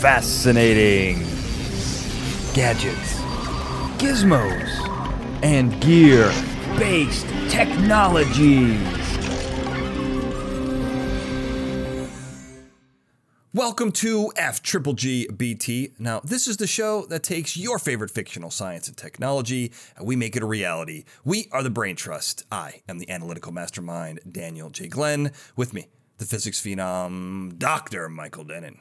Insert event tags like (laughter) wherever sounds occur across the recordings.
fascinating gadgets, gizmos, and gear based technologies. Welcome to F Triple G BT. Now, this is the show that takes your favorite fictional science and technology and we make it a reality. We are the Brain Trust. I am the analytical mastermind, Daniel J. Glenn. With me, the physics phenom, Dr. Michael Dennin.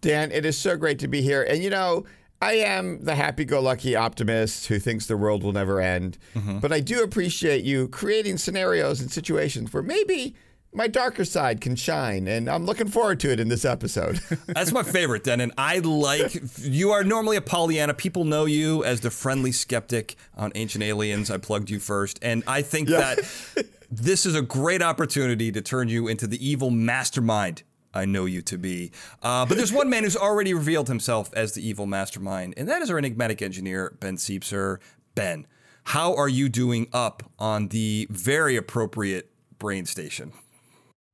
Dan, it is so great to be here. And you know, I am the happy go lucky optimist who thinks the world will never end. Mm-hmm. But I do appreciate you creating scenarios and situations where maybe my darker side can shine, and I'm looking forward to it in this episode. (laughs) That's my favorite, Dennin. I like you are normally a Pollyanna. People know you as the friendly skeptic on Ancient Aliens. I plugged you first, and I think yeah. that this is a great opportunity to turn you into the evil mastermind I know you to be. Uh, but there's one man who's already revealed himself as the evil mastermind, and that is our enigmatic engineer, Ben Siepser. Ben, how are you doing up on the very appropriate brain station?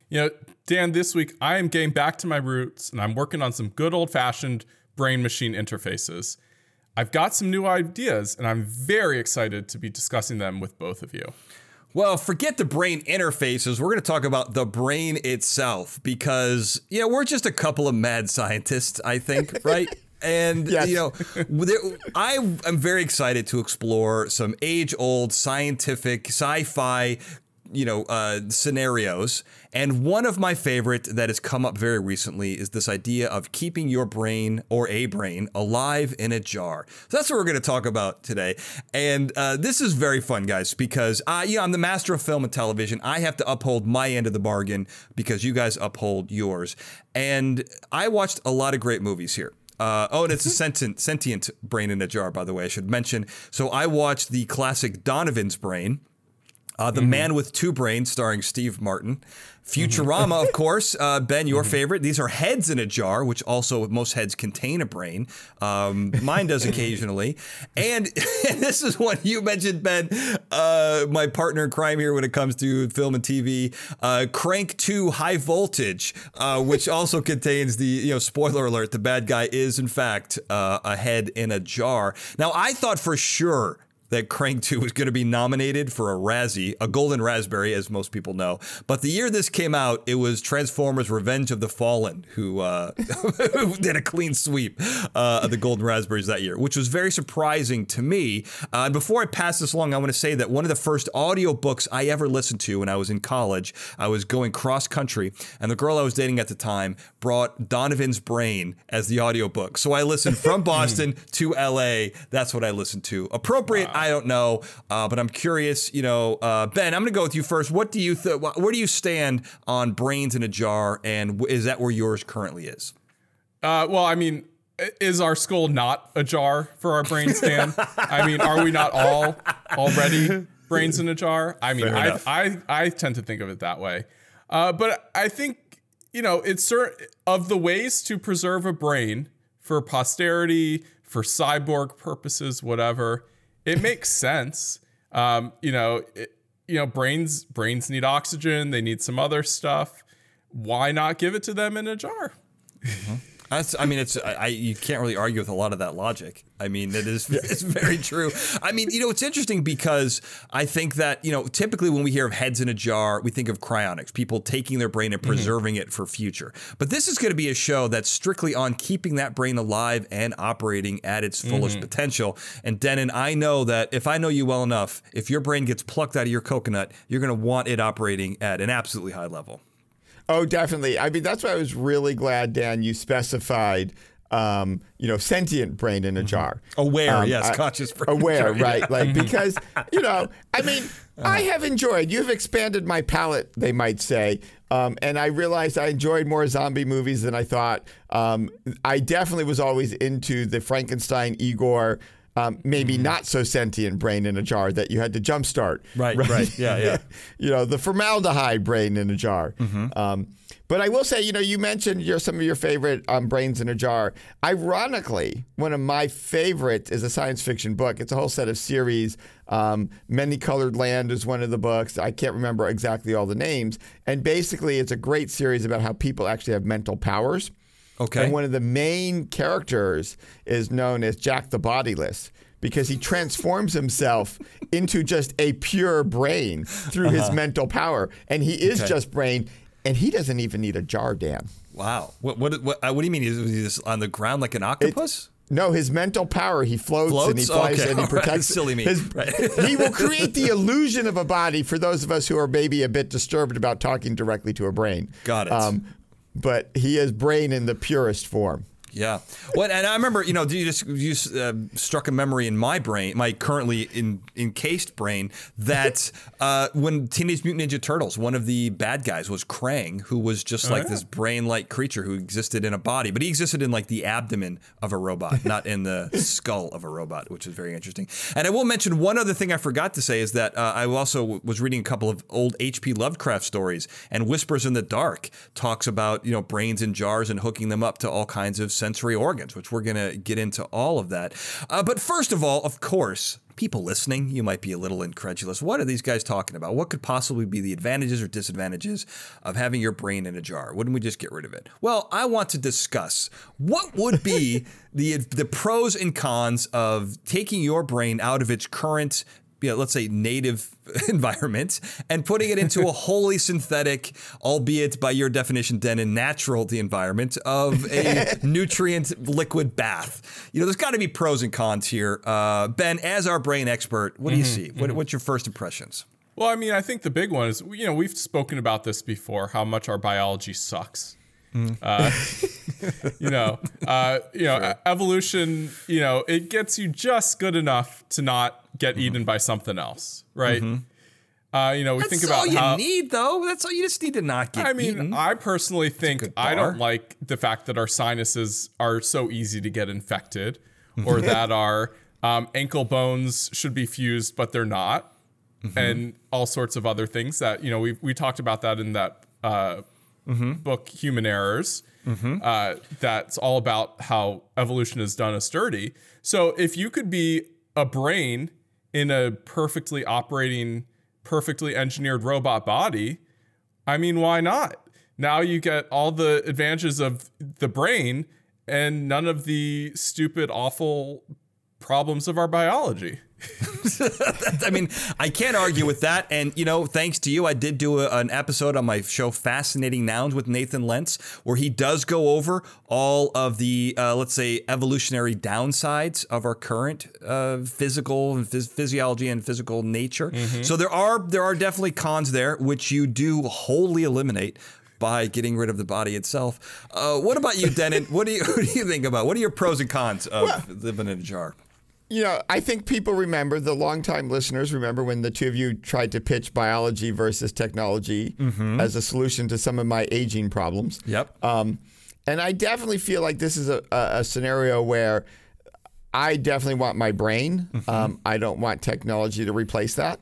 You know, Dan, this week I am getting back to my roots and I'm working on some good old fashioned brain machine interfaces. I've got some new ideas and I'm very excited to be discussing them with both of you. Well, forget the brain interfaces. We're going to talk about the brain itself because, you know, we're just a couple of mad scientists, I think, (laughs) right? And yes. you know, I am very excited to explore some age-old scientific sci-fi you know uh, scenarios. And one of my favorite that has come up very recently is this idea of keeping your brain or a brain alive in a jar. So that's what we're going to talk about today. And uh, this is very fun guys because I, you know, i'm the master of film and television. I have to uphold my end of the bargain because you guys uphold yours. And i watched a lot of great movies here. Uh, oh, and it's a sentient, sentient brain in a jar, by the way, I should mention. So I watched the classic Donovan's Brain, uh, the mm-hmm. Man with Two Brains, starring Steve Martin. Futurama, mm-hmm. of (laughs) course. Uh, ben, your mm-hmm. favorite. These are heads in a jar, which also most heads contain a brain. Um, mine does (laughs) occasionally. And, (laughs) and, this is one you mentioned, Ben, uh, my partner in crime here when it comes to film and TV. Uh, Crank 2 High Voltage, uh, which also contains the, you know, spoiler alert, the bad guy is, in fact, uh, a head in a jar. Now, I thought for sure that Crank 2 was going to be nominated for a Razzie, a Golden Raspberry, as most people know. But the year this came out, it was Transformers Revenge of the Fallen, who, uh, (laughs) who did a clean sweep uh, of the Golden Raspberries that year, which was very surprising to me. Uh, and before I pass this along, I want to say that one of the first audiobooks I ever listened to when I was in college, I was going cross country, and the girl I was dating at the time brought Donovan's Brain as the audiobook. So I listened from (laughs) Boston to LA. That's what I listened to. Appropriate. Wow. I don't know, uh, but I'm curious. You know, uh, Ben, I'm going to go with you first. What do you th- Where do you stand on brains in a jar, and is that where yours currently is? Uh, well, I mean, is our skull not a jar for our brain stand? I mean, are we not all already brains in a jar? I mean, I, I, I tend to think of it that way. Uh, but I think, you know, it's certain of the ways to preserve a brain for posterity, for cyborg purposes, whatever it makes sense. Um, you know, it, you know, brains brains need oxygen. They need some other stuff. Why not give it to them in a jar? Mm-hmm. That's, I mean, it's I, you can't really argue with a lot of that logic. I mean, it is it's very true. I mean, you know, it's interesting because I think that you know, typically when we hear of heads in a jar, we think of cryonics, people taking their brain and mm-hmm. preserving mm-hmm. it for future. But this is going to be a show that's strictly on keeping that brain alive and operating at its fullest mm-hmm. potential. And Dennin, I know that if I know you well enough, if your brain gets plucked out of your coconut, you're going to want it operating at an absolutely high level. Oh, definitely. I mean, that's why I was really glad, Dan, you specified, um, you know, sentient brain in a mm-hmm. jar. Aware, um, yes, I, conscious brain. Aware, right? Like mm-hmm. because, you know, I mean, uh-huh. I have enjoyed. You've expanded my palette, they might say, um, and I realized I enjoyed more zombie movies than I thought. Um, I definitely was always into the Frankenstein Igor um, maybe mm-hmm. not so sentient brain in a jar that you had to jumpstart. Right, right, right. yeah, yeah. (laughs) you know, the formaldehyde brain in a jar. Mm-hmm. Um, but I will say, you know, you mentioned your some of your favorite um, brains in a jar. Ironically, one of my favorites is a science fiction book. It's a whole set of series. Um, Many Colored Land is one of the books. I can't remember exactly all the names. And basically, it's a great series about how people actually have mental powers. Okay. And one of the main characters is known as Jack the Bodiless because he transforms (laughs) himself into just a pure brain through his mental power. And he is Okay. just brain, and he doesn't even need a jar, Dan. Wow. What what what, uh, what do you mean? Is he just on the ground like an octopus? No, his mental power, he floats, and he Floats? flies Okay, and he (laughs) all right. protects. Silly me. His, Right. he will create the (laughs) illusion of a body for those of us who are maybe a bit disturbed about talking directly to a brain. Um, Got it. But he is brain in the purest form. Yeah. Well, and I remember, you know, you just you uh, struck a memory in my brain, my currently in, encased brain, that (laughs) uh, when Teenage Mutant Ninja Turtles, one of the bad guys was Krang, who was just like this brain-like creature who existed in a body, but he existed in like the abdomen of a robot, not in the (laughs) skull of a robot, which is very interesting. And I will mention one other thing I forgot to say is that uh, I also was reading a couple of old H.P. Lovecraft stories, and Whispers in the Dark talks about you know brains in jars and hooking them up to all kinds of sensory organs, which we're going to get into all of that. Uh, but first of all, of course, people listening, you might be a little incredulous. What are these guys talking about? What could possibly be the advantages or disadvantages of having your brain in a jar? Wouldn't we just get rid of it? Well, I want to discuss what would be (laughs) the the pros and cons of taking your brain out of its current you know, let's say native (laughs) environment and putting it into a (laughs) wholly synthetic, albeit by your definition, then a natural the environment of a (laughs) nutrient liquid bath. You know, there's got to be pros and cons here. Uh, ben, as our brain expert, what do you see? What, what's your first impressions? Well, I mean, I think the big one is, you know, we've spoken about this before, how much our biology sucks. Uh, you know, uh, you know, e- evolution. You know, it gets you just good enough to not get eaten by something else, right? Uh, you know, we That's think about all you how. need, though. That's all you just need to not get I mean, eaten. I personally think I don't like the fact that our sinuses are so easy to get infected, or (laughs) that our um, ankle bones should be fused, but they're not, and all sorts of other things that you know we we talked about that in that uh, book, Human Errors. Uh, that's all about how evolution has done us dirty. So if you could be a brain in a perfectly operating, perfectly engineered robot body, I mean, why not? Now you get all the advantages of the brain and none of the stupid, awful problems of our biology. (laughs) I mean, I can't argue with that. And, you know, thanks to you, I did do a, an episode on my show, Fascinating Nouns with Nathan Lents, where he does go over all of the, uh, let's say, evolutionary downsides of our current uh, physical and phys- physiology and physical nature. So there are there are definitely cons there, which you do wholly eliminate by getting rid of the body itself. Uh, what about you, Dennin? what do you (laughs) what do you think about? What are your pros and cons of living in a jar? You know, I think people remember, the longtime listeners remember when the two of you tried to pitch biology versus technology as a solution to some of my aging problems. Yep. Um, and I definitely feel like this is a, a, a scenario where I definitely want my brain. Um, I don't want technology to replace that.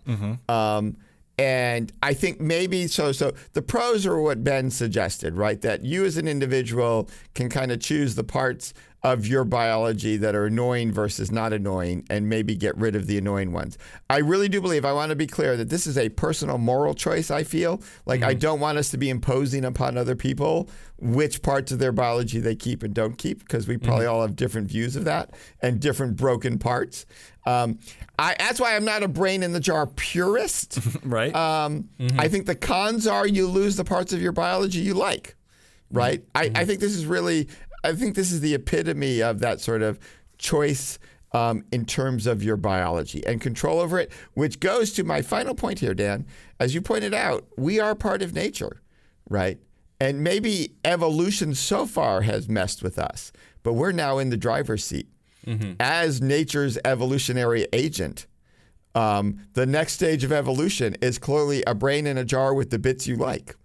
Um, and I think maybe so. So the pros are what Ben suggested, right? That you as an individual can kind of choose the parts of your biology that are annoying versus not annoying and maybe get rid of the annoying ones. I really do believe, I want to be clear that this is a personal moral choice, I feel. Like, I mm. don't want us to be imposing upon other people which parts of their biology they keep and don't keep because we probably mm-hmm. all have different views of that and different broken parts. Um, I, that's why I'm not a brain in the jar purist. (laughs) Right. Um, mm-hmm. I think the cons are you lose the parts of your biology you like, right? Mm-hmm. I, I think this is really, I think this is the epitome of that sort of choice um, in terms of your biology and control over it, which goes to my final point here, Dan. As you pointed out, we are part of nature, right? And maybe evolution so far has messed with us, but we're now in the driver's seat. As nature's evolutionary agent, um, the next stage of evolution is clearly a brain in a jar with the bits you like.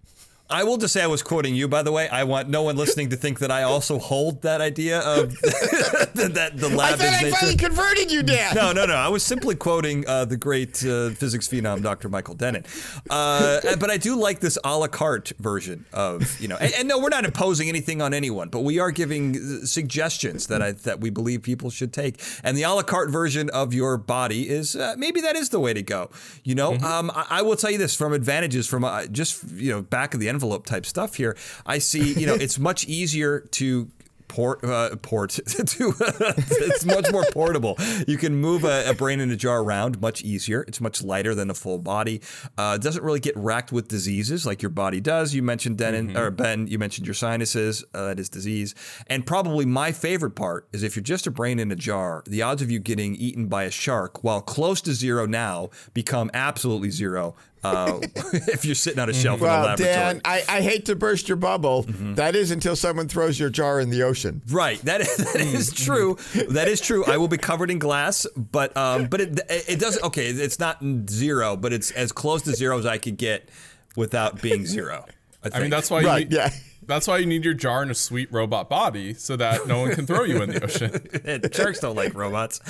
I will just say I was quoting you, by the way. I want no one listening to think that I also hold that idea of (laughs) that, that the I thought is I nature. finally converted you, Dan. No, no, no. I was simply quoting uh, the great uh, physics phenom, Dr. Michael Dennin. Uh, but I do like this a la carte version of, you know, and, and no, we're not imposing anything on anyone, but we are giving uh, suggestions that I, that we believe people should take. And the a la carte version of your body is uh, maybe that is the way to go. You know, um, I, I will tell you this from advantages from uh, just, you know, back of the envelope type stuff here. I see, you know, it's much easier to port uh, port (laughs) to it's much more portable. You can move a, a, brain in a jar around much easier. It's much lighter than a full body. Uh, it doesn't really get racked with diseases like your body does. You mentioned Dennin mm-hmm. or Ben. You mentioned your sinuses. Uh, that is disease. And probably my favorite part is if you're just a brain in a jar, the odds of you getting eaten by a shark, while close to zero now, become absolutely zero uh, (laughs) if you're sitting on a shelf well, in a laboratory. Dan, I, I hate to burst your bubble. Mm-hmm. That is until someone throws your jar in the ocean. Right. That is, (laughs) that is true. (laughs) that is true. I will be covered in glass, but um, but it it doesn't. okay. It's not zero, but it's as close to zero as I could get without being zero. I, I mean, that's why. Right. You, yeah. That's why you need your jar in a sweet robot body so that no one can throw you in the ocean. (laughs) Sharks don't like robots.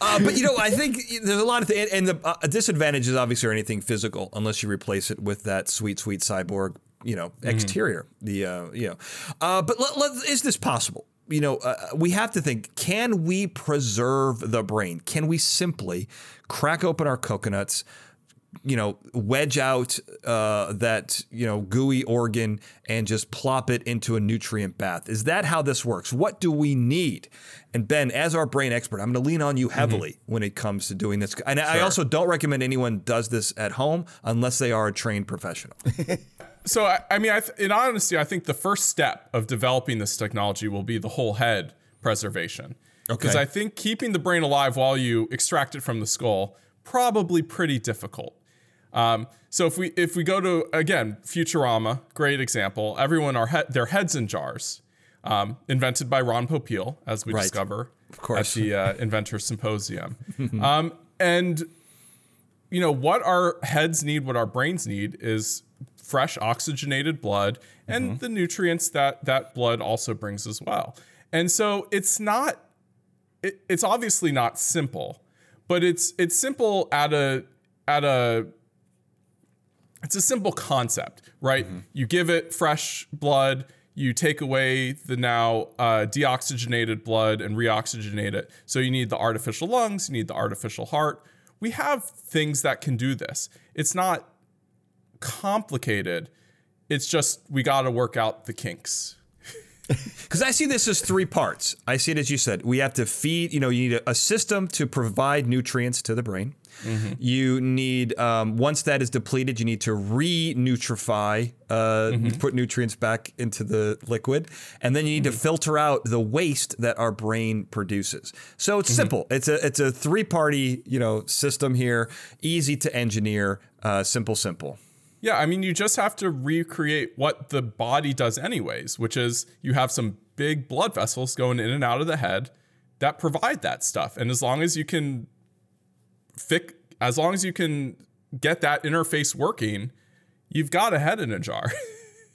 Uh, but you know, I think there's a lot of things, and the uh, disadvantages obviously are anything physical unless you replace it with that sweet, sweet cyborg, you know, mm-hmm. exterior. Mm-hmm. The uh, you know, uh, but let, let, is this possible? You know, uh, we have to think: Can we preserve the brain? Can we simply crack open our coconuts? You know, wedge out uh, that you know gooey organ and just plop it into a nutrient bath. Is that how this works? What do we need? And Ben, as our brain expert, I'm going to lean on you heavily mm-hmm. when it comes to doing this. And sure. I also don't recommend anyone does this at home unless they are a trained professional. (laughs) so, I, I mean, I th- in honesty, I think the first step of developing this technology will be the whole head preservation. Because okay. I think keeping the brain alive while you extract it from the skull probably pretty difficult. Um, so if we if we go to again Futurama, great example. Everyone are he- their heads in jars, um, invented by Ron Popeil, as we right. discover of course. at the uh, (laughs) Inventor Symposium. (laughs) um, and you know what our heads need, what our brains need, is fresh oxygenated blood and mm-hmm. the nutrients that that blood also brings as well. And so it's not it, it's obviously not simple, but it's it's simple at a at a it's a simple concept, right? Mm-hmm. You give it fresh blood, you take away the now uh, deoxygenated blood and reoxygenate it. So you need the artificial lungs, you need the artificial heart. We have things that can do this. It's not complicated. It's just we got to work out the kinks. (laughs) Because I see this as three parts. I see it as you said. We have to feed, you know, you need a, system to provide nutrients to the brain. Mm-hmm. You need um, once that is depleted, you need to re-nutrify, uh, mm-hmm. put nutrients back into the liquid, and then you need mm-hmm. to filter out the waste that our brain produces. So it's mm-hmm. simple. It's a it's a three-party you know system here, easy to engineer, uh, simple, simple. Yeah, I mean, you just have to recreate what the body does, anyways, which is you have some big blood vessels going in and out of the head that provide that stuff. And as long as you can fix as long as you can get that interface working, you've got a head in a jar. (laughs)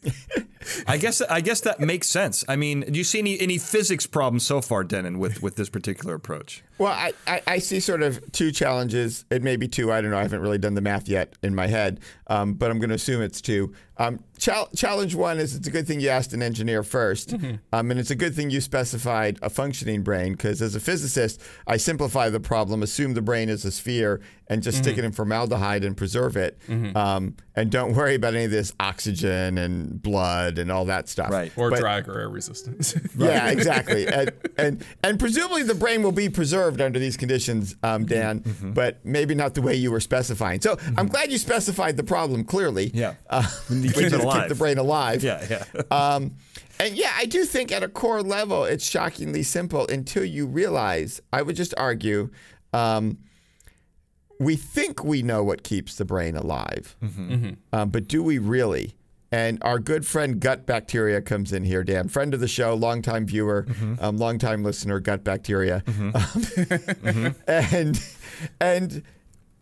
(laughs) I guess I guess that makes sense. I mean, do you see any any physics problems so far, Dennin, with with this particular approach? Well, I, I, I see sort of two challenges. It may be two. I don't know. I haven't really done the math yet in my head, um, but I'm going to assume it's two. Um, challenge one is it's a good thing you asked an engineer 1st mm-hmm. um, and it's a good thing you specified a functioning brain because as a physicist, I simplify the problem, assume the brain is a sphere, and just mm-hmm. stick it in formaldehyde and preserve it, mm-hmm. um, and don't worry about any of this oxygen and blood and all that stuff. Right. Or but, drag or air resistance. (laughs) yeah, exactly. and, and and presumably the brain will be preserved under these conditions, um, Dan, mm-hmm. but maybe not the way you were specifying. So I'm mm-hmm. glad you specified the problem clearly. Yeah. Uh, (laughs) you keep it. Keep the brain alive. Yeah, yeah. (laughs) um, and yeah, I do think at a core level, it's shockingly simple until you realize, I would just argue, um, we think we know what keeps the brain alive, mm-hmm. Mm-hmm. Um, but do we really? And our good friend Gut Bacteria comes in here, Dan, friend of the show, longtime viewer, mm-hmm. um, longtime listener, Gut Bacteria, mm-hmm. Um, (laughs) mm-hmm. and and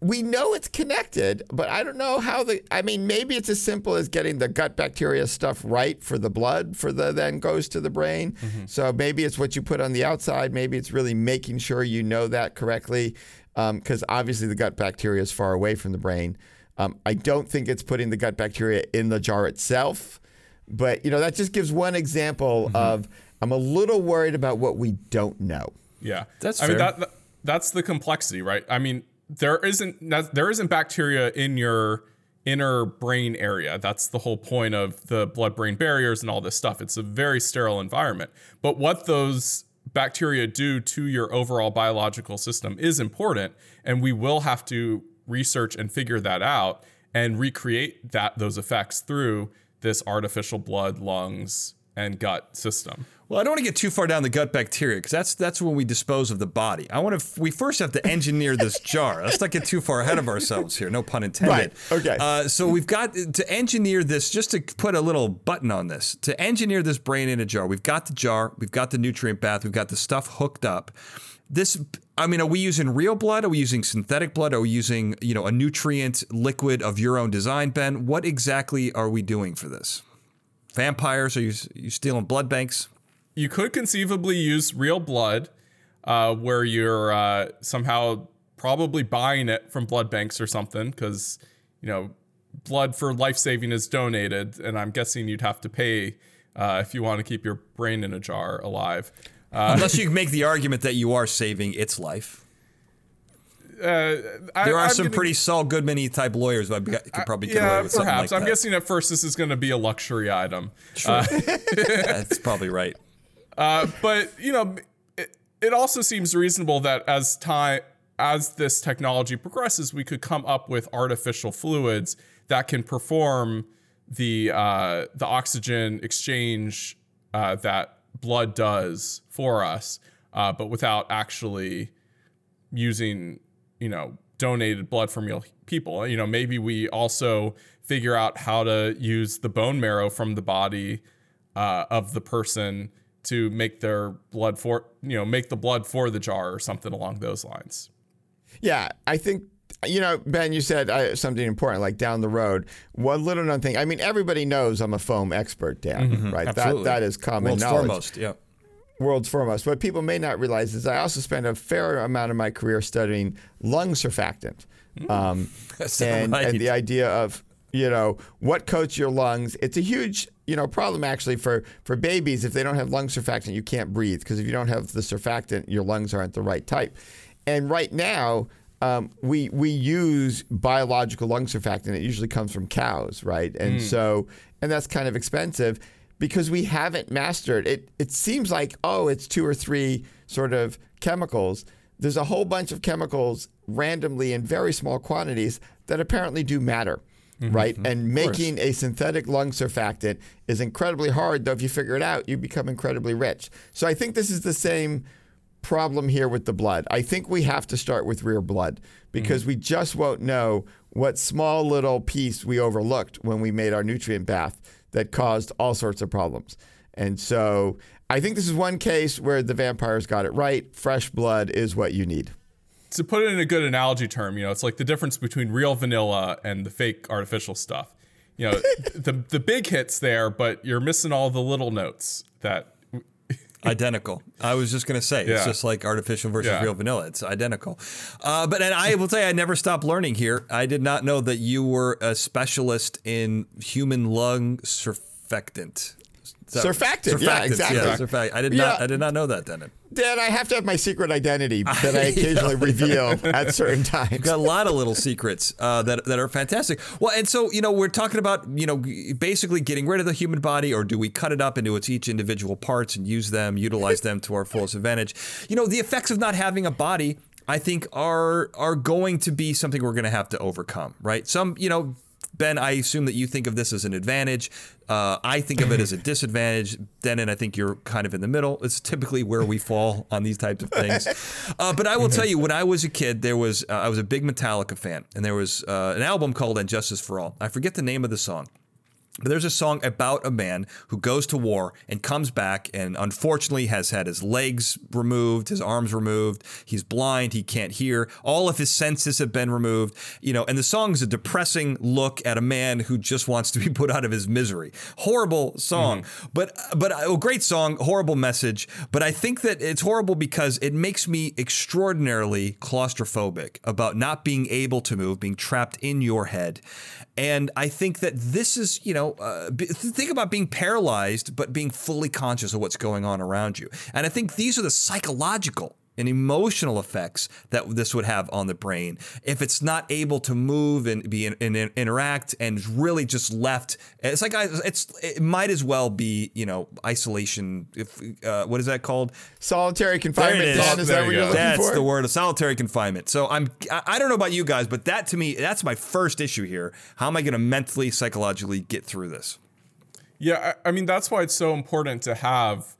we know it's connected, but I don't know how the. I mean, maybe it's as simple as getting the gut bacteria stuff right for the blood, for the then goes to the brain. Mm-hmm. So maybe it's what you put on the outside. Maybe it's really making sure you know that correctly, because um, obviously the gut bacteria is far away from the brain. Um, I don't think it's putting the gut bacteria in the jar itself, but you know that just gives one example mm-hmm. of I'm a little worried about what we don't know. Yeah, that's. I fair. mean that, that that's the complexity, right? I mean, there isn't there isn't bacteria in your inner brain area. That's the whole point of the blood brain barriers and all this stuff. It's a very sterile environment. But what those bacteria do to your overall biological system is important. And we will have to research and figure that out and recreate that those effects through this artificial blood, lungs, and gut system. Well, I don't want to get too far down the gut bacteria because that's that's when we dispose of the body. I want to. We first have to engineer this (laughs) jar. Let's not get too far ahead of ourselves here. No pun intended. Right. Okay. Uh, so we've got to engineer this. Just to put a little button on this, to engineer this brain in a jar. We've got the jar. We've got the nutrient bath. We've got the stuff hooked up. This. I mean, are we using real blood? Are we using synthetic blood? Are we using you know a nutrient liquid of your own design, Ben? What exactly are we doing for this? Vampires? Are you you stealing blood banks? you could conceivably use real blood, uh, where you're uh, somehow probably buying it from blood banks or something, because you know blood for life saving is donated, and I'm guessing you'd have to pay uh, if you want to keep your brain in a jar alive. Uh, Unless you make the argument that you are saving its life. Uh, I, there are I'm some gonna- pretty Saul Goodman type lawyers that could probably get yeah, away with perhaps. like I'm that. guessing at first this is going to be a luxury item. Sure, (laughs) (laughs) That's probably right. Uh, but you know, it, it also seems reasonable that as time as this technology progresses, we could come up with artificial fluids that can perform the uh, the oxygen exchange uh, that blood does for us, uh, but without actually using you know donated blood from real people. You know, maybe we also figure out how to use the bone marrow from the body uh, of the person to make their blood for you know make the blood for the jar or something along those lines. Yeah, I think you know, Ben. You said uh, something important, like down the road. One little known thing. I mean, everybody knows I'm a foam expert, Dan. Right? Absolutely. That that is common World's knowledge. foremost. Yeah. World's foremost. What people may not realize is I also spent a fair amount of my career studying lung surfactant, um, (laughs) and, right. and the idea of you know what coats your lungs. It's a huge you know problem actually for for babies if they don't have lung surfactant, you can't breathe because if you don't have the surfactant, your lungs aren't the right type. And right now. Um, we we use biological lung surfactant. It usually comes from cows, right? And mm. so, and that's kind of expensive because we haven't mastered it. It seems like oh, it's two or three sort of chemicals. There's a whole bunch of chemicals randomly in very small quantities that apparently do matter, mm-hmm. right? Mm-hmm. And making a synthetic lung surfactant is incredibly hard. Though if you figure it out, you become incredibly rich. So I think this is the same problem here with the blood. I think we have to start with real blood because mm-hmm. we just won't know what small little piece we overlooked when we made our nutrient bath that caused all sorts of problems. And so I think this is one case where the vampires got it right. Fresh blood is what you need. To put it in a good analogy term, you know, it's like the difference between real vanilla and the fake artificial stuff. You know, (laughs) the the big hits there, but you're missing all the little notes that Identical. I was just gonna say it's Yeah. just like artificial versus Yeah. real vanilla. It's identical. Uh, but and I will tell you, I never stopped learning here. I did not know that you were a specialist in human lung surfactant. Is that- Surfactant, yeah, exactly. surfac- I did Yeah. not. I did not know that, Dennin. Dan, I have to have my secret identity (laughs) that I occasionally reveal at certain times. got a lot of little secrets uh, that that are fantastic. Well, and so you know, we're talking about you know basically getting rid of the human body, or do we cut it up into its each individual parts and use them, utilize them to our fullest advantage? You know, the effects of not having a body, I think, are are going to be something we're going to have to overcome, right? Some, you know. Ben, I assume that you think of this as an advantage. Uh, I think of it as a (laughs) disadvantage. Dennin, I think you're kind of in the middle. It's typically where we fall (laughs) on these types of things. Uh, but I will tell you, when I was a kid, there was uh, I was a big Metallica fan, and there was uh, an album called "And Justice for All." I forget the name of the song. But there's a song about a man who goes to war and comes back and unfortunately has had his legs removed, his arms removed, he's blind, he can't hear, all of his senses have been removed, you know, and the song is a depressing look at a man who just wants to be put out of his misery. Horrible song, mm-hmm. but but a great song, horrible message, but I think that it's horrible because it makes me extraordinarily claustrophobic about not being able to move, being trapped in your head. And I think that this is, you know, uh, b- think about being paralyzed, but being fully conscious of what's going on around you. And I think these are the psychological and emotional effects that this would have on the brain if it's not able to move and be and, and interact and really just left. It's like I, it's it might as well be you know isolation. If uh, what is that called? Solitary confinement. There it is. Dan, is that what you're looking That's for? the word of solitary confinement. So I'm I I don't know about you guys, but that to me that's my first issue here. How am I going to mentally psychologically get through this? Yeah, I, I mean that's why it's so important to have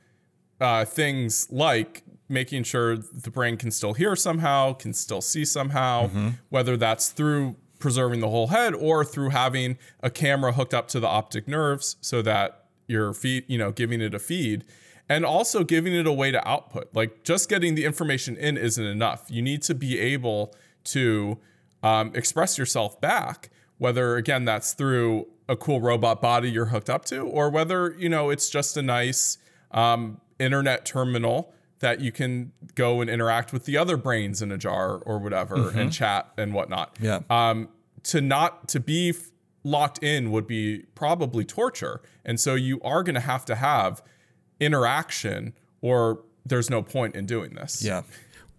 uh, things like making sure the brain can still hear somehow, can still see somehow, whether that's through preserving the whole head or through having a camera hooked up to the optic nerves so that your feed, you know, giving it a feed and also giving it a way to output. Like just getting the information in isn't enough. You need to be able to um, express yourself back, whether again that's through a cool robot body you're hooked up to, or whether you know it's just a nice um, internet terminal that you can go and interact with the other brains in a jar or whatever and chat and whatnot. Yeah. Um, to not to be f- locked in would be probably torture, and so you are going to have to have interaction, or there's no point in doing this. Yeah.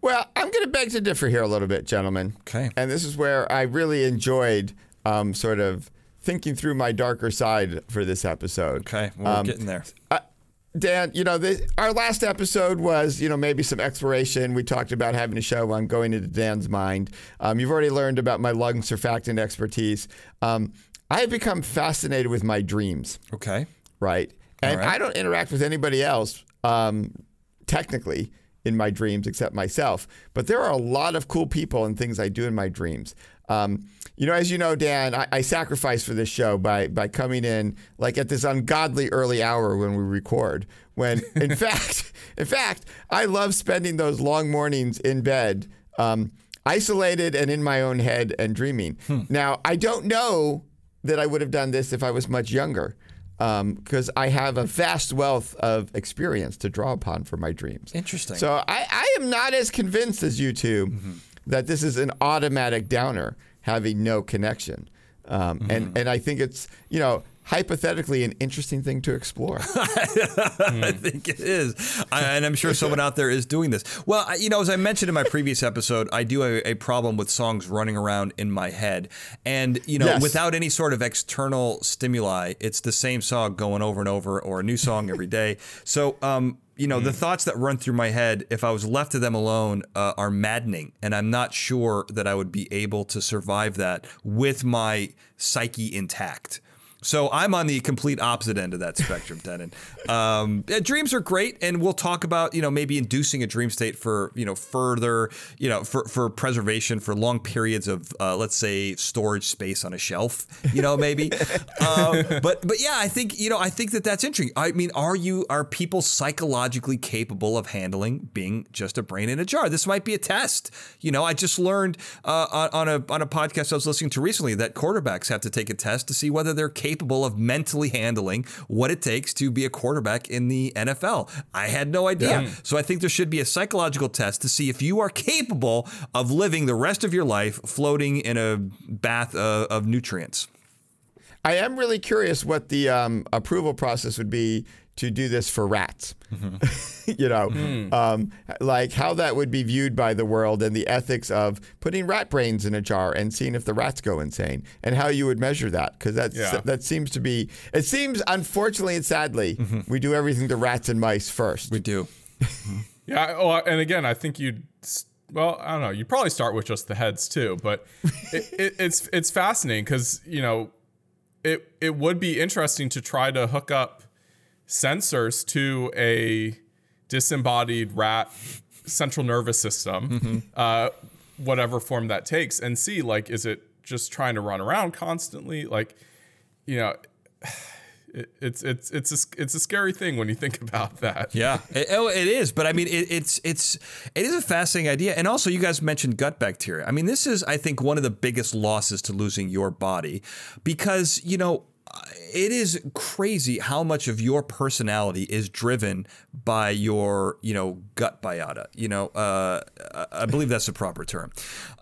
Well, I'm going to beg to differ here a little bit, gentlemen. Okay. And this is where I really enjoyed um, sort of thinking through my darker side for this episode. Okay. Well, we're Um, getting there. Dan, you know, the, our last episode was, you know, maybe some exploration. We talked about having a show on going into Dan's mind. Um, you've already learned about my lung surfactant expertise. Um, I have become fascinated with my dreams, Okay. right? And right. I don't interact with anybody else, um, technically, in my dreams except myself. But there are a lot of cool people and things I do in my dreams. Um, you know, as you know, Dan, I, I sacrifice for this show by by coming in like at this ungodly early hour when we record. When, (laughs) in fact, in fact, I love spending those long mornings in bed, um, isolated and in my own head and dreaming. Hmm. Now, I don't know that I would have done this if I was much younger, um, because I have a vast wealth of experience to draw upon for my dreams. Interesting. So I, I am not as convinced as you 2 mm-hmm. that this is an automatic downer having no connection. Um, and, and I think it's, you know, hypothetically an interesting thing to explore. (laughs) I think it is. I, and I'm sure (laughs) someone out there is doing this. Well, I- you know, as I mentioned in my previous episode, I do have a problem with songs running around in my head. And, you know, Yes. without any sort of external stimuli, it's the same song going over and over or a new song every day. So, um, you know, the thoughts that run through my head, if I was left to them alone, uh, are maddening. And I'm not sure that I would be able to survive that with my psyche intact. So I'm on the complete opposite end of that spectrum, (laughs) Dennin. Um, yeah, dreams are great, and we'll talk about you know maybe inducing a dream state for you know further you know for for preservation for long periods of uh, let's say storage space on a shelf, you know maybe. (laughs) um, but but yeah, I think you know I think that that's interesting. I mean, are you are people psychologically capable of handling being just a brain in a jar? This might be a test. You know, I just learned uh, on, on a on a podcast I was listening to recently that quarterbacks have to take a test to see whether they're capable of mentally handling what it takes to be a quarterback in the NFL. I had no idea. So I think there should be a psychological test to see if you are capable of living the rest of your life floating in a bath uh, of nutrients. I am really curious what the um, approval process would be to do this for rats. Mm-hmm. (laughs) you know, hmm. um, like how that would be viewed by the world and the ethics of putting rat brains in a jar and seeing if the rats go insane and how you would measure that because that's Yeah. that seems to be. It seems, unfortunately and sadly, mm-hmm. we do everything to rats and mice first. We do. (laughs) Yeah. Oh, and again, I think you'd. Well, I don't know. You'd probably start with just the heads too, but (laughs) it, it, it's it's fascinating because you know, it it would be interesting to try to hook up sensors to a disembodied rat central nervous system, uh, whatever form that takes, and see like is it just trying to run around constantly, like you know. (sighs) It, it's it's it's a, it's a scary thing when you think (laughs) about that. Yeah, it, oh, it is. But I mean, it, it's it's it is a fascinating idea. And also, you guys mentioned gut bacteria. I mean, this is I think one of the biggest losses to losing your body, because you know. It is crazy how much of your personality is driven by your, you know, gut biota. You know, uh, I believe that's the proper term.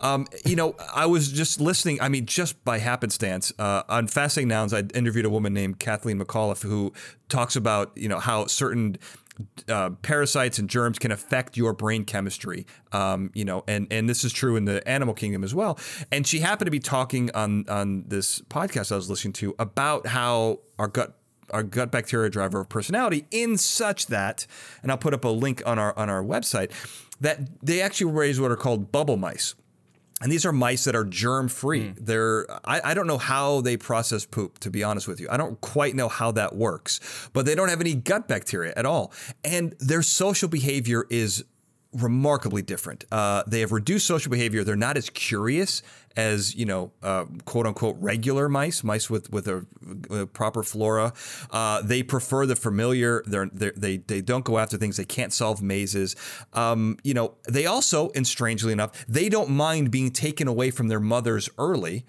Um, you know, I was just listening. I mean, just by happenstance, uh, on Fascinating Nouns, I interviewed a woman named Kathleen McAuliffe who talks about, you know, how certain uh, parasites and germs can affect your brain chemistry. Um, you know, and and this is true in the animal kingdom as well. And she happened to be talking on on this podcast I was listening to about how our gut our gut bacteria driver of personality in such that, and I'll put up a link on our on our website that they actually raise what are called bubble mice. And these are mice that are germ free. Mm. They're I, I, don't know how they process poop, to be honest with you. I don't quite know how that works, but they don't have any gut bacteria at all. And their social behavior is remarkably different. Uh, they have reduced social behavior. They're not as curious as you know, uh, quote unquote, regular mice, mice with with a, a proper flora. Uh, they prefer the familiar. They're, they're, they they don't go after things. They can't solve mazes. Um, you know, they also, and strangely enough, they don't mind being taken away from their mothers early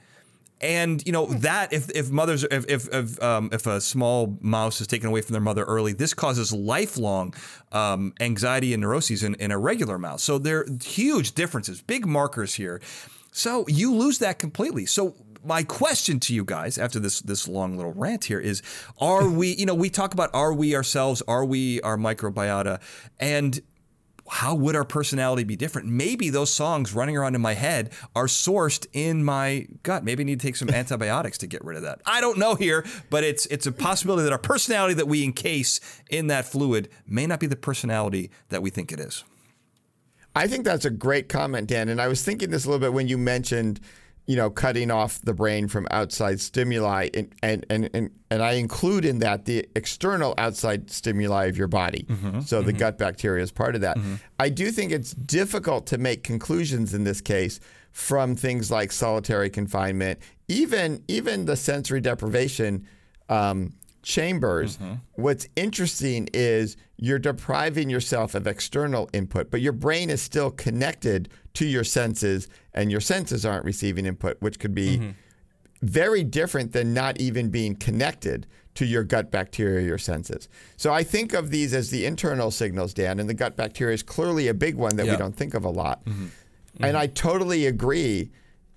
and you know that if, if mothers if if if, um, if, a small mouse is taken away from their mother early, this causes lifelong um, anxiety and neuroses in, in a regular mouse. So there are huge differences, big markers here. So you lose that completely. So my question to you guys after this this long little rant here is are (laughs) we you know we talk about are we ourselves are we our microbiota and how would our personality be different? Maybe those songs running around in my head are sourced in my gut. Maybe I need to take some (laughs) antibiotics to get rid of that. I don't know here, but it's it's a possibility that our personality that we encase in that fluid may not be the personality that we think it is. I think that's a great comment, Dan. And I was thinking this a little bit when you mentioned you know, cutting off the brain from outside stimuli, and and and and, and I include in that the external outside stimuli of your body. Mm-hmm, so mm-hmm. the gut bacteria is part of that. Mm-hmm. I do think it's difficult to make conclusions in this case from things like solitary confinement, even even the sensory deprivation. Um, chambers, mm-hmm. what's interesting is you're depriving yourself of external input, but your brain is still connected to your senses, and your senses aren't receiving input, which could be mm-hmm. very different than not even being connected to your gut bacteria, your senses. So I think of these as the internal signals, Dan, and the gut bacteria is clearly a big one that we don't think of a lot. Mm-hmm. And mm-hmm. I totally agree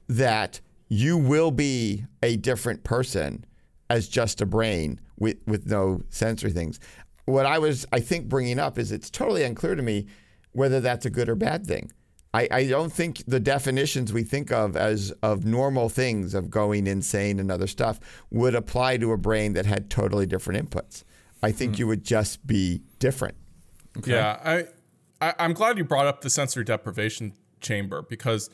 that you will be a different person as just a brain with, with no sensory things. What I was, I think, bringing up is it's totally unclear to me whether that's a good or bad thing. I, I don't think the definitions we think of as of normal things of going insane and other stuff would apply to a brain that had totally different inputs. I think mm. you would just be different. Okay. Yeah, I, I I'm glad you brought up the sensory deprivation chamber because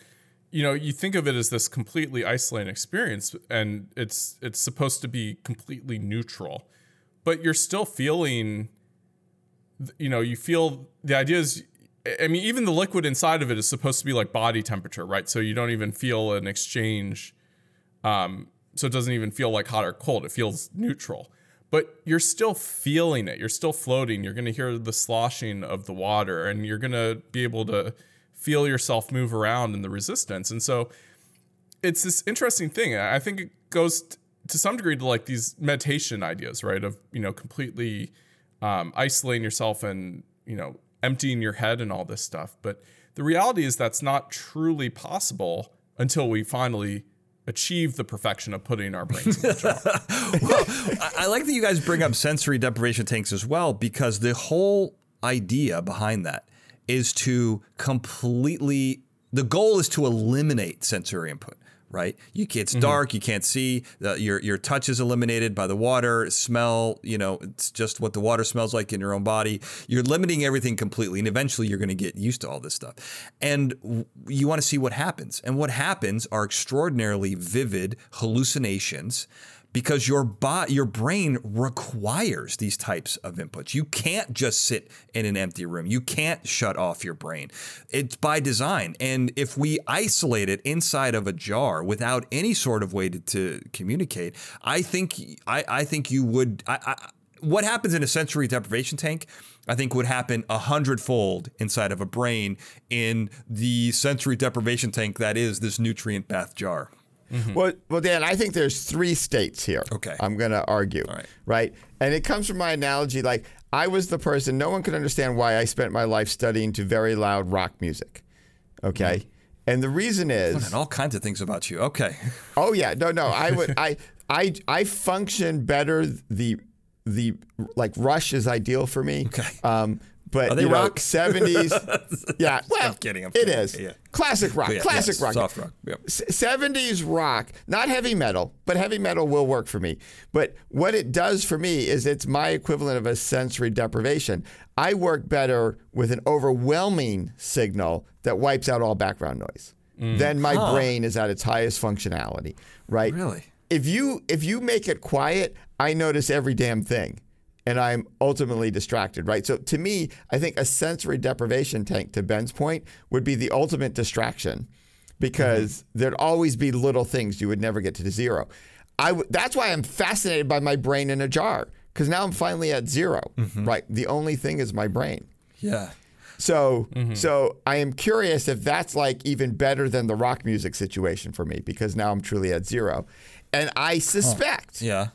you know you think of it as this completely isolating experience and it's it's supposed to be completely neutral but you're still feeling you know you feel the idea is i mean even the liquid inside of it is supposed to be like body temperature right? So you don't even feel an exchange um, so it doesn't even feel like hot or cold. It feels neutral. But you're still feeling it. You're still floating. You're going to hear the sloshing of the water and you're going to be able to feel yourself move around in the resistance. And so it's this interesting thing. I think it goes t- to some degree to like these meditation ideas, right? Of, you know, completely um, isolating yourself and, you know, emptying your head and all this stuff. But the reality is that's not truly possible until we finally achieve the perfection of putting our brains in (laughs) the jar. well, I like that you guys bring up sensory deprivation tanks as well, because the whole idea behind that is to completely the goal is to eliminate sensory input right? You it's mm-hmm. dark you can't see uh, your your touch is eliminated by the water smell you know it's just what the water smells like in your own body. You're limiting everything completely and eventually you're going to get used to all this stuff. And w- you want to see what happens. And what happens are extraordinarily vivid hallucinations because your body, your brain requires these types of inputs. You can't just sit in an empty room. You can't shut off your brain. It's by design. And if we isolate it inside of a jar without any sort of way to, to communicate, I think I, I think you would. I, I, what happens in a sensory deprivation tank? I think would happen a hundredfold inside of a brain in the sensory deprivation tank that is this nutrient bath jar. Mm-hmm. Well, well, Dan, I think there's three states here. Okay. I'm going to argue. Right. right. And it comes from my analogy like I was the person, no one could understand why I spent my life studying to very loud rock music. Okay. Mm-hmm. And the reason is and all kinds of things about you. Okay. (laughs) Oh yeah, no, no. I would I I I function better the the like Rush is ideal for me. Okay. Um, but Are they you know, rock? 70s. (laughs) yeah. Well, I'm kidding, I'm it kidding. is. Yeah. Classic rock. Yeah, classic yes, rock. soft rock, yep. 70s rock, not heavy metal, but heavy metal will work for me. But what it does for me is it's my equivalent of a sensory deprivation. I work better with an overwhelming signal that wipes out all background noise. Mm. Then my brain is at its highest functionality, right? Really? If you if you make it quiet, I notice every damn thing and I'm ultimately distracted, right? So to me, I think a sensory deprivation tank, to Ben's point, would be the ultimate distraction because mm-hmm. there'd always be little things you would never get to zero. I w- that's why I'm fascinated by my brain in a jar because now I'm finally at 0 mm-hmm. right? The only thing is my brain. Yeah. So, mm-hmm. so I am curious if that's like even better than the rock music situation for me because now I'm truly at zero, and I suspect Yeah.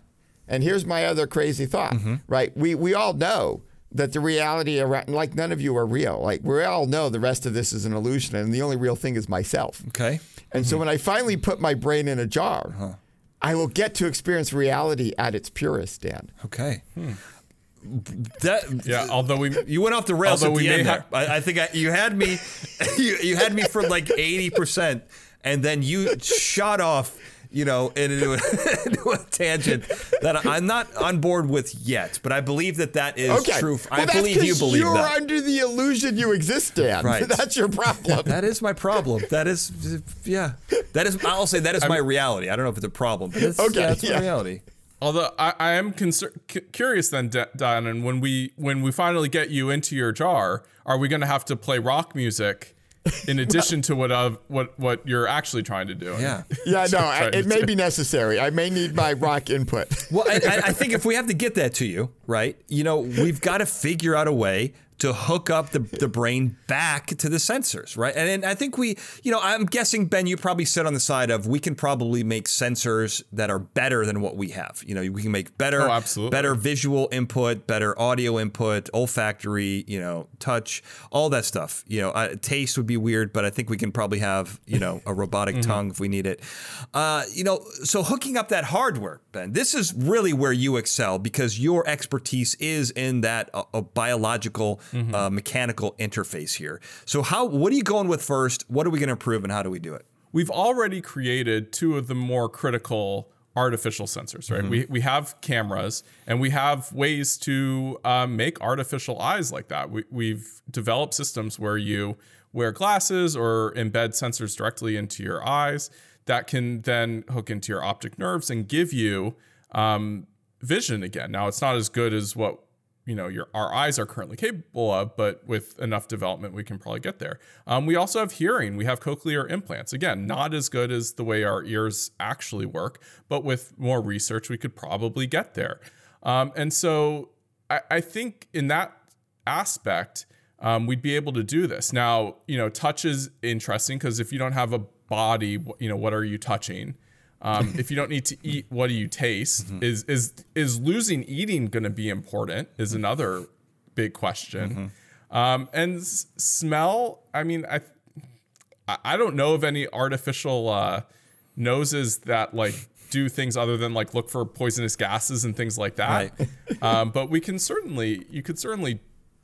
And here's my other crazy thought, Mm-hmm. right? We we all know that the reality around, like none of you are real. Like we all know the rest of this is an illusion, and the only real thing is myself. Okay. And so when I finally put my brain in a jar, Uh-huh. I will get to experience reality at its purest, Dan. Okay. That Yeah, although we you went off the rails Although at we the may end have- I, I think I, you had me, (laughs) you, you had me for like eighty percent, and then you shot off, you know, into a, (laughs) into a tangent that I'm not on board with yet. But I believe that that is Okay. true. Well, I that's believe you believe that you're under the illusion you exist, Dan. Right. (laughs) that's your problem. That is my problem. That is, yeah. That is. I'll say that is my reality. I don't know if it's a problem. But it's, Okay, yeah, it's yeah. my reality. Although I, I am concer- cu- curious then, D- Don, and when we when we finally get you into your jar, are we going to have to play rock music (laughs) in addition to what uh, what what you're actually trying to do? Yeah. (laughs) yeah, no, I, it may be necessary. I may need my rock input. Well, I, I- I think if we have to get that to you, right? You know, we've got to figure out a way to hook up the, the brain back to the sensors, right? And, and I think we, you know, I'm guessing Ben, you probably sit on the side of we can probably make sensors that are better than what we have. You know, we can make better, Oh, absolutely. better visual input, better audio input, olfactory, you know, touch, all that stuff. You know, uh, taste would be weird, but I think we can probably have, you know, a robotic (laughs) Mm-hmm. tongue if we need it. Uh, you know, so hooking up that hardware, Ben, this is really where you excel because your expertise is in that uh, uh, biological, Mm-hmm. uh, mechanical interface here. So how, what are you going with first? What are we going to improve and how do we do it? we've already created two of the more critical artificial sensors, right? We, we have cameras and we have ways to um, make artificial eyes like that. We, we've developed systems where you wear glasses or embed sensors directly into your eyes that can then hook into your optic nerves and give you um, vision again. Now, it's not as good as what you know your our eyes are currently capable of, but with enough development, we can probably get there. Um, we also have hearing. We have cochlear implants. Again, not as good as the way our ears actually work, but with more research, we could probably get there. Um, and so, I, I think in that aspect, um, we'd be able to do this. Now, you know, touch is interesting because if you don't have a body, you know, what are you touching? Um, if you don't need to eat, what do you taste? Is is is losing eating going to be important? Is another big question. Um, and s- smell. I mean, I I- don't know of any artificial uh, noses that like do things other than like look for poisonous gases and things like that. (laughs) um, but we can certainly, you could certainly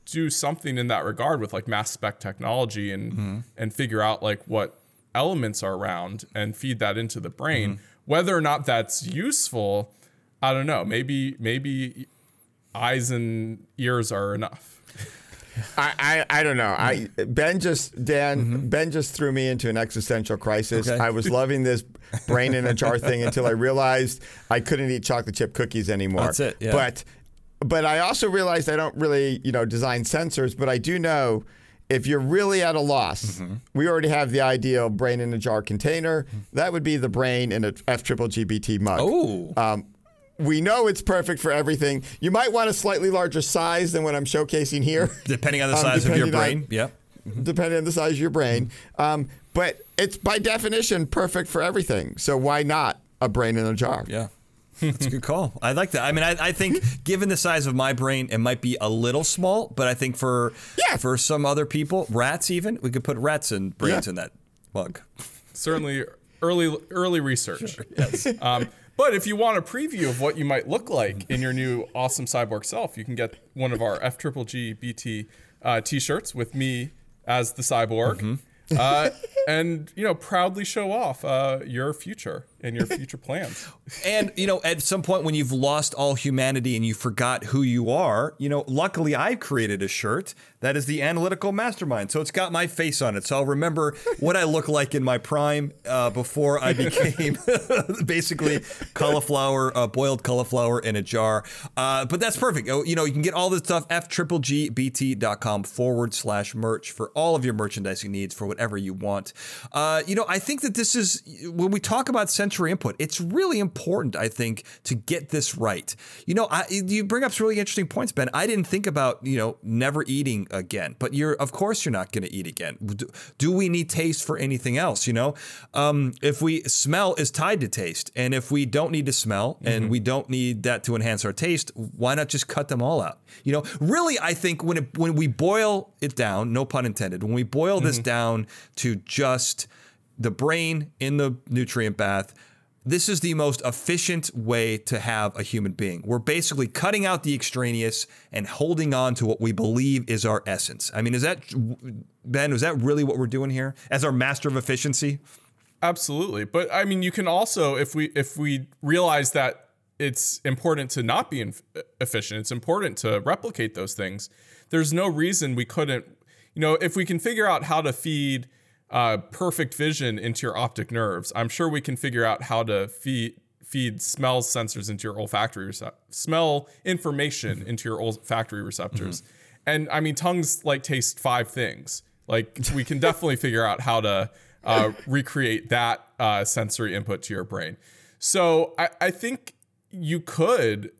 do something in that regard with like mass spec technology and and figure out like what elements are around and feed that into the brain. Mm-hmm. Whether or not that's useful, I don't know. Maybe maybe eyes and ears are enough. (laughs) I, I, I don't know. I Ben just Dan mm-hmm. Ben just threw me into an existential crisis. Okay. I was loving this brain in a jar thing until I realized I couldn't eat chocolate chip cookies anymore. That's it, yeah. But but I also realized I don't really you know design sensors, but I do know. If you're really at a loss, we already have the ideal brain in a jar container. That would be the brain in a F triple GBT mug. Oh. Um, we know it's perfect for everything. You might want a slightly larger size than what I'm showcasing here. Depending on the Um, size of your depending on- brain. Yep. depending on the size of your brain. Um, but it's by definition perfect for everything. So why not a brain in a jar? Yeah. That's a good call. I like that. I mean, I, I think given the size of my brain, it might be a little small, but I think for Yeah. for some other people, rats even, we could put rats and brains Yeah. in that mug. certainly early early research. Yes. Um, But if you want a preview of what you might look like in your new awesome cyborg self, you can get one of our F Triple G BT uh, t-shirts with me as the cyborg. Mm-hmm uh, and you know proudly show off uh, your future and your future plans. (laughs) and you know, at some point when you've lost all humanity and you forgot who you are, you know, luckily I've created a shirt that is the analytical mastermind. So it's got my face on it, so I'll remember what I look like in my prime uh, before I became (laughs) basically cauliflower, uh, boiled cauliflower in a jar. Uh, but that's perfect. Oh, you know, you can get all this stuff f triple g bt.com forward slash merch for all of your merchandising needs for whatever you want. Uh, you know, I think that this is when we talk about sensory input, it's really important, I think, to get this right. You know, I, you bring up some really interesting points, Ben. I didn't think about, you know, never eating again, but you're, of course, you're not going to eat again. Do, do, we need taste for anything else? You know, um, if we smell is tied to taste, and if we don't need to smell mm-hmm. and we don't need that to enhance our taste, why not just cut them all out? You know, really, I think when it, when we boil it down, no pun intended, when we boil mm-hmm. this down to just the brain in the nutrient bath, this is the most efficient way to have a human being. We're basically cutting out the extraneous and holding on to what we believe is our essence. I mean, is that, Ben, is that really what we're doing here as our master of efficiency? Absolutely. But I mean, you can also, if we, if we realize that it's important to not be efficient, it's important to replicate those things. There's no reason we couldn't, you know, if we can figure out how to feed uh, perfect vision into your optic nerves, I'm sure we can figure out how to feed feed smell sensors into your olfactory rece- smell information mm-hmm. into your olfactory receptors. Mm-hmm. And I mean, tongues like taste five things. Like we can definitely figure out how to uh, recreate that uh, sensory input to your brain. So I, I think you could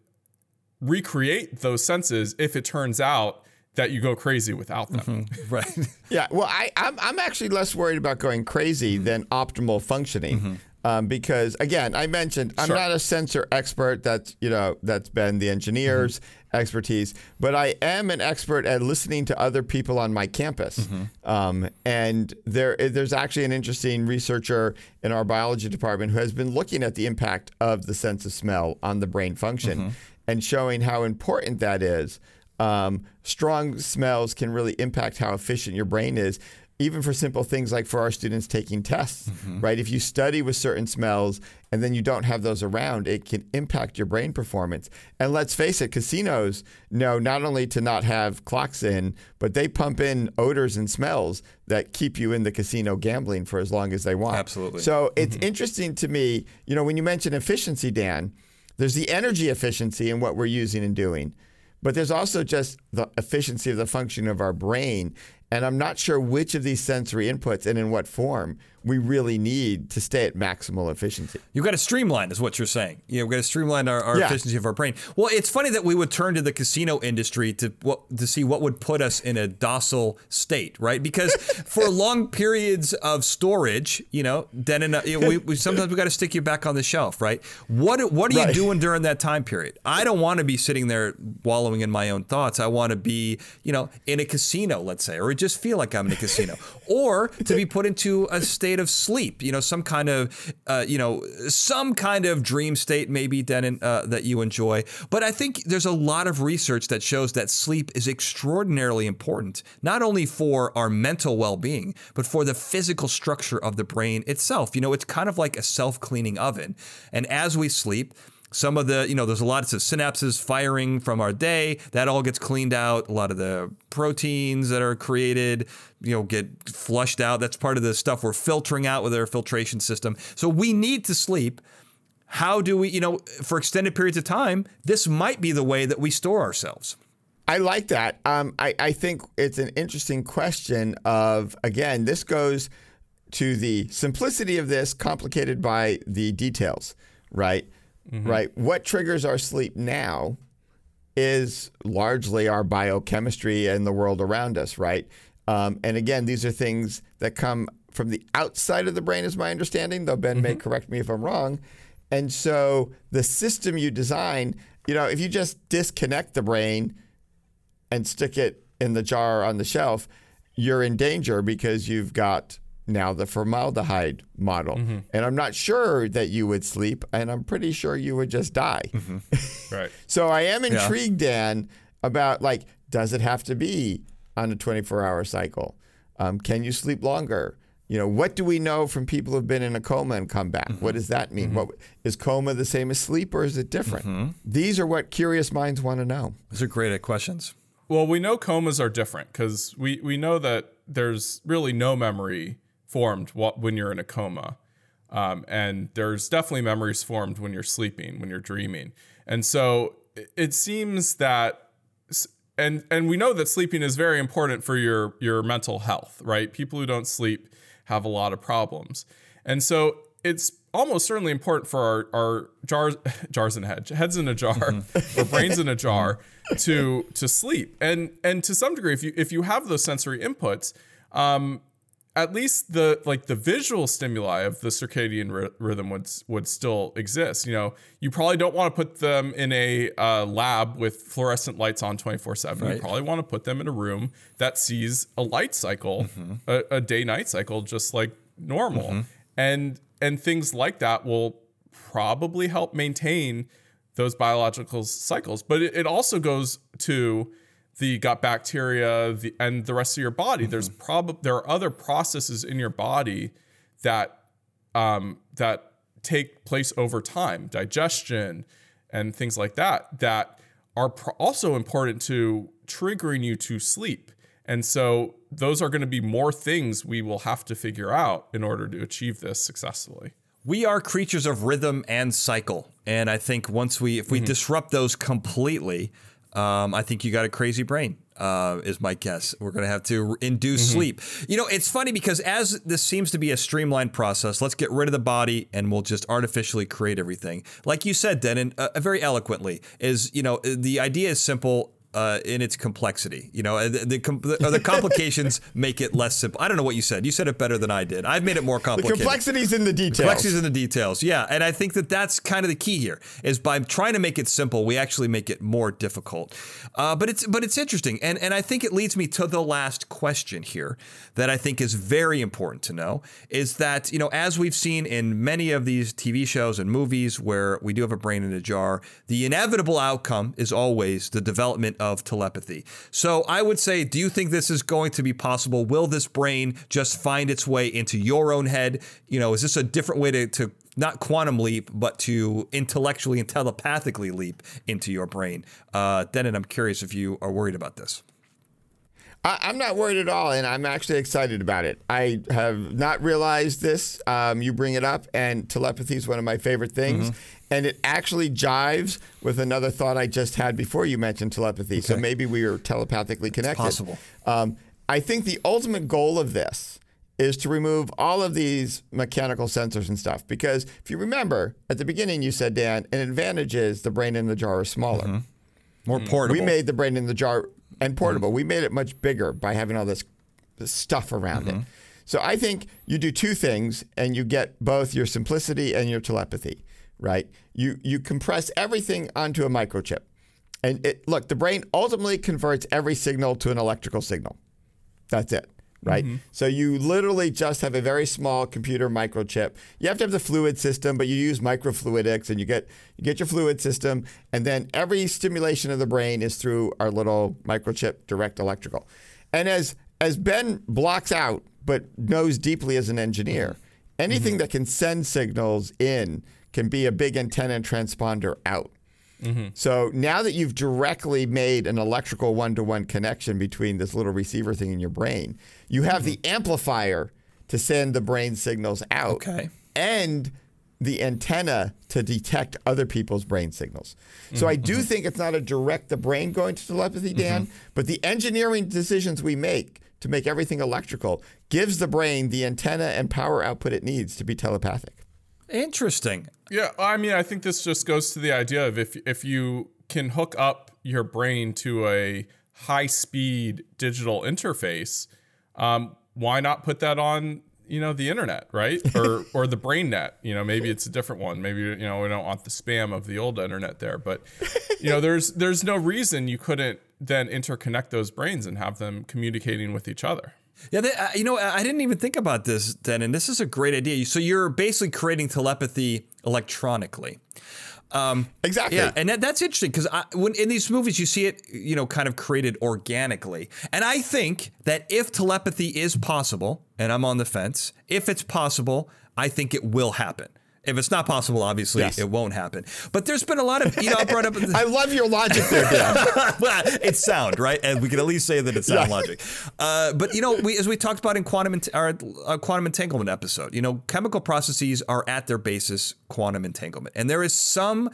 recreate those senses if it turns out that you go crazy without them. Mm-hmm. (laughs) Right. yeah. Well, I, I'm, I'm actually less worried about going crazy mm-hmm. than optimal functioning. Mm-hmm. Um, because again, I mentioned I'm sure. not a sensor expert. That's you know that's been the engineers' mm-hmm. expertise, but I am an expert at listening to other people on my campus. Mm-hmm. Um, and there there's actually an interesting researcher in our biology department who has been looking at the impact of the sense of smell on the brain function mm-hmm. and showing how important that is um, strong smells can really impact how efficient your brain is even for simple things like for our students taking tests, mm-hmm. right? If you study with certain smells and then you don't have those around, it can impact your brain performance. And let's face it, casinos know not only to not have clocks in, but they pump in odors and smells that keep you in the casino gambling for as long as they want. Absolutely. So it's mm-hmm. interesting to me, you know, when you mention efficiency, Dan, there's the energy efficiency in what we're using and doing. But there's also just the efficiency of the function of our brain. And I'm not sure which of these sensory inputs and in what form we really need to stay at maximal efficiency. You've got to streamline, is what you're saying. You know, we've got to streamline our, our yeah. efficiency of our brain. Well, it's funny that we would turn to the casino industry to what to see what would put us in a docile state, right? Because (laughs) for long periods of storage, you know, then in a, you know, we, we, sometimes we got to stick you back on the shelf, right? What what are right. you doing during that time period? I don't want to be sitting there wallowing in my own thoughts. I want to be, you know, in a casino, let's say, or just feel like I'm in a casino, (laughs) or to be put into a state state of sleep, you know, some kind of, uh, you know, some kind of dream state, maybe, Dennin, uh, that you enjoy. But I think there's a lot of research that shows that sleep is extraordinarily important, not only for our mental well being, but for the physical structure of the brain itself. You know, it's kind of like a self cleaning oven. And as we sleep, some of the, you know, there's a lot of synapses firing from our day. That all gets cleaned out. A lot of the proteins that are created, you know, get flushed out. That's part of the stuff we're filtering out with our filtration system. So we need to sleep. How do we, you know, for extended periods of time, this might be the way that we store ourselves. I like that. Um, I, I think it's an interesting question of, again, this goes to the simplicity of this complicated by the details, right? Mm-hmm. right? What triggers our sleep now is largely our biochemistry and the world around us, right? Um, and again, these are things that come from the outside of the brain, is my understanding, though Ben mm-hmm. may correct me if I'm wrong. And so the system you design, you know, if you just disconnect the brain and stick it in the jar on the shelf, you're in danger because you've got now the formaldehyde model. Mm-hmm. And I'm not sure that you would sleep, and I'm pretty sure you would just die. Mm-hmm. (laughs) Right. so I am intrigued, Dan, about like, does it have to be on a 24 hour cycle? Um, can you sleep longer? You know, what do we know from people who've been in a coma and come back? What does that mean? What is coma the same as sleep or is it different? These are what curious minds want to know. Those are great questions. Well, we know comas are different because we, we know that there's really no memory formed when you're in a coma. Um, and there's definitely memories formed when you're sleeping, when you're dreaming. And so it, seems that, and, and we know that sleeping is very important for your, your mental health, right? People who don't sleep have a lot of problems. And so it's almost certainly important for our, our jars, (laughs) jars in a head, heads in a jar, (laughs) or brains in a jar to to sleep. And and to some degree, if you if you have those sensory inputs, um, at least the like the visual stimuli of the circadian ry- rhythm would would still exist. You know, you probably don't want to put them in a uh, lab with fluorescent lights on twenty four seven. You probably want to put them in a room that sees a light cycle, a, a day night cycle, just like normal, and and things like that will probably help maintain those biological cycles. But it, it also goes to the gut bacteria the, and the rest of your body. There's probably there are other processes in your body that um, that take place over time, digestion and things like that, that are pro- also important to triggering you to sleep. And so those are going to be more things we will have to figure out in order to achieve this successfully. We are creatures of rhythm and cycle, and I think once we, if we disrupt those completely, um, I think you got a crazy brain. Uh, is my guess. We're going to have to induce sleep. You know, it's funny because as this seems to be a streamlined process, let's get rid of the body and we'll just artificially create everything. Like you said, Dennin, uh, very eloquently, is you know the idea is simple uh, in its complexity. You know, the the, com- the, the complications (laughs) make it less simple. I don't know what you said. You said it better than I did. I've made it more The complicated. complexity's in the details. Complexities in the details, yeah, and I think that that's kind of the key here. Is by trying to make it simple, we actually make it more difficult. Uh, but it's but it's interesting, and and I think it leads me to the last question here that I think is very important to know is that you know as we've seen in many of these TV shows and movies where we do have a brain in a jar, the inevitable outcome is always the development of telepathy. So I would say, do you think this is going to be possible? Will this brain just find its way into your own head? You know, is this a different way to, to not quantum leap, but to intellectually and telepathically leap into your brain? Uh, Dennin, I'm curious if you are worried about this. I, I'm not worried at all, and I'm actually excited about it. I have not realized this. Um, you bring it up, and telepathy is one of my favorite things. And it actually jives with another thought I just had before you mentioned telepathy. So maybe we are telepathically connected. possible. Um, I think the ultimate goal of this is to remove all of these mechanical sensors and stuff. Because if you remember, at the beginning you said, Dan, an advantage is the brain in the jar is smaller. More portable. We made the brain in the jar and mm-hmm. portable. We made it much bigger by having all this, this stuff around it. Mm-hmm. So I think you do two things and you get both your simplicity and your telepathy, right? You you compress everything onto a microchip. And it, look, the brain ultimately converts every signal to an electrical signal. That's it, right? Mm-hmm. So you literally just have a very small computer microchip. You have to have the fluid system, but you use microfluidics and you get you get your fluid system, and then every stimulation of the brain is through our little microchip direct electrical. And as as Ben blocks out, but knows deeply as an engineer, mm-hmm. anything mm-hmm. that can send signals in can be a big antenna and transponder out. Mm-hmm. So now that you've directly made an electrical one to one connection between this little receiver thing in your brain, you have mm-hmm. the amplifier to send the brain signals out Okay. and the antenna to detect other people's brain signals. So I mm-hmm. do think it's not a direct the brain going to telepathy, Dan, but the engineering decisions we make to make everything electrical gives the brain the antenna and power output it needs to be telepathic. Interesting. Yeah, I mean, I think this just goes to the idea of if if you can hook up your brain to a high speed digital interface, um, why not put that on you know the internet, right? (laughs) Or or the brain net. You know, maybe it's a different one. Maybe you know we don't want the spam of the old internet there, but you know, there's there's no reason you couldn't then interconnect those brains and have them communicating with each other. Yeah, they, uh, you know, I didn't even think about this, then, and this is a great idea. So you're basically creating telepathy electronically. Um, exactly. Yeah, and that, that's interesting because when in these movies you see it, you know, kind of created organically. And I think that if telepathy is possible, and I'm on the fence, if it's possible, I think it will happen. If it's not possible, obviously yes. it won't happen. But there's been a lot of you know I brought up. (laughs) I love your logic there, Dan. (laughs) it's sound right, and we can at least say that it's sound yeah. logic. Uh, but you know, we, as we talked about in quantum our uh, quantum entanglement episode, you know, chemical processes are at their basis quantum entanglement, and there is some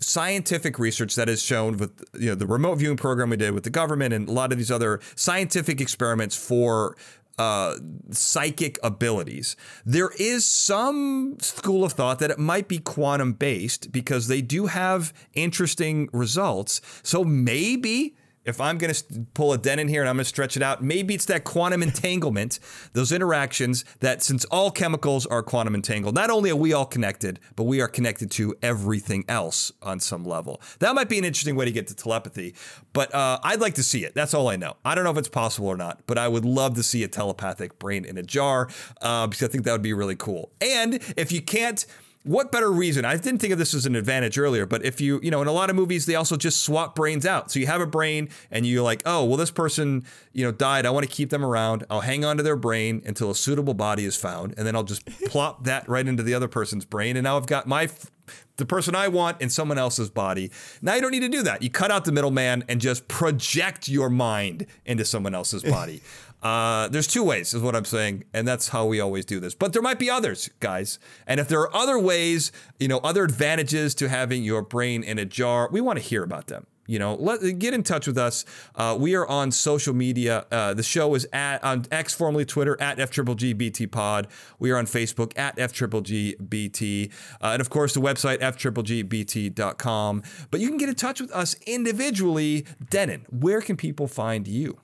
scientific research that has shown with you know the remote viewing program we did with the government and a lot of these other scientific experiments for uh, psychic abilities. There is some school of thought that it might be quantum based because they do have interesting results. So maybe if I'm going to pull a Dennin here and I'm going to stretch it out, maybe it's that quantum entanglement, those interactions that since all chemicals are quantum entangled, not only are we all connected, but we are connected to everything else on some level. That might be an interesting way to get to telepathy, but uh, I'd like to see it. That's all I know. I don't know if it's possible or not, but I would love to see a telepathic brain in a jar uh, because I think that would be really cool. And if you can't, what better reason? I didn't think of this as an advantage earlier, but if you, you know, in a lot of movies, they also just swap brains out. So you have a brain and you're like, oh, well, this person, you know, died. I want to keep them around. I'll hang on to their brain until a suitable body is found. And then I'll just (laughs) plop that right into the other person's brain. And now I've got my, the person I want in someone else's body. Now you don't need to do that. You cut out the middleman and just project your mind into someone else's body. (laughs) Uh, there's two ways, is what I'm saying, and that's how we always do this. But there might be others, guys. And if there are other ways, you know, other advantages to having your brain in a jar, we want to hear about them. You know, let get in touch with us. Uh, we are on social media. Uh, the show is at on X, formerly Twitter, at FGGGBT Pod. We are on Facebook at FGGGBT, uh, and of course the website FGGGBT.com. But you can get in touch with us individually. Dennin, where can people find you?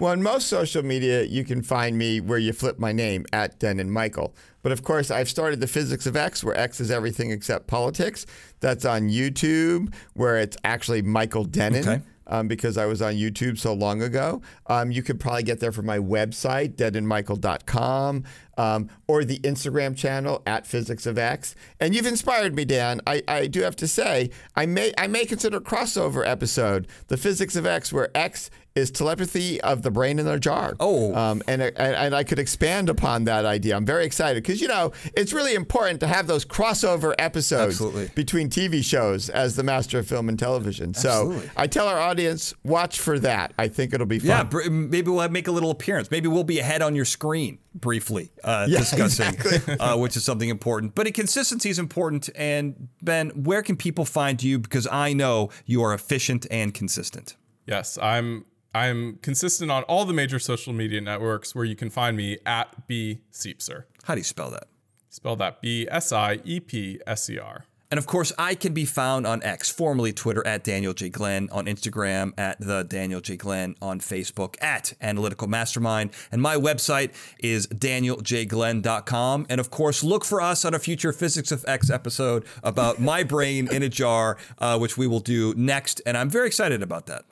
Well, on most social media, you can find me where you flip my name at Dennin Michael. But of course, I've started the Physics of X, where X is everything except politics. That's on YouTube, where it's actually Michael Dennin. Okay um, because I was on YouTube so long ago. Um, you could probably get there from my website, denninmichael.com, um, or the Instagram channel at Physics of X. And you've inspired me, Dan. I, I do have to say, I may I may consider a crossover episode, the Physics of X, where X is telepathy of the brain in a jar. Oh, um, and, and and I could expand upon that idea. I'm very excited because you know it's really important to have those crossover episodes Absolutely. between TV shows as the master of film and television. Absolutely. So I tell our audience, watch for that. I think it'll be fun. Yeah, maybe we'll make a little appearance. Maybe we'll be ahead on your screen briefly uh, (laughs) yeah, discussing, exactly. (laughs) uh, which is something important. But consistency is important. And Ben, where can people find you? Because I know you are efficient and consistent. Yes, I'm I'm consistent on all the major social media networks where you can find me at B Siepser. How do you spell that? Spell that B S I E P S E R. And of course, I can be found on X, formerly Twitter, at Daniel J. Glenn, on Instagram, at the Daniel J. Glenn, on Facebook, at Analytical Mastermind. And my website is danieljglenn.com. And of course, look for us on a future Physics of X episode about my brain in a jar, uh, which we will do next. And I'm very excited about that.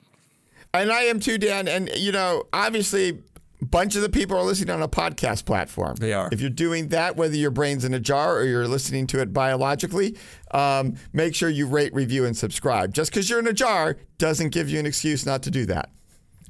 And I am too, Dan. And, you know, obviously, a bunch of the people are listening on a podcast platform. They are. If you're doing that, whether your brain's in a jar or you're listening to it biologically, um, make sure you rate, review, and subscribe. Just because you're in a jar doesn't give you an excuse not to do that.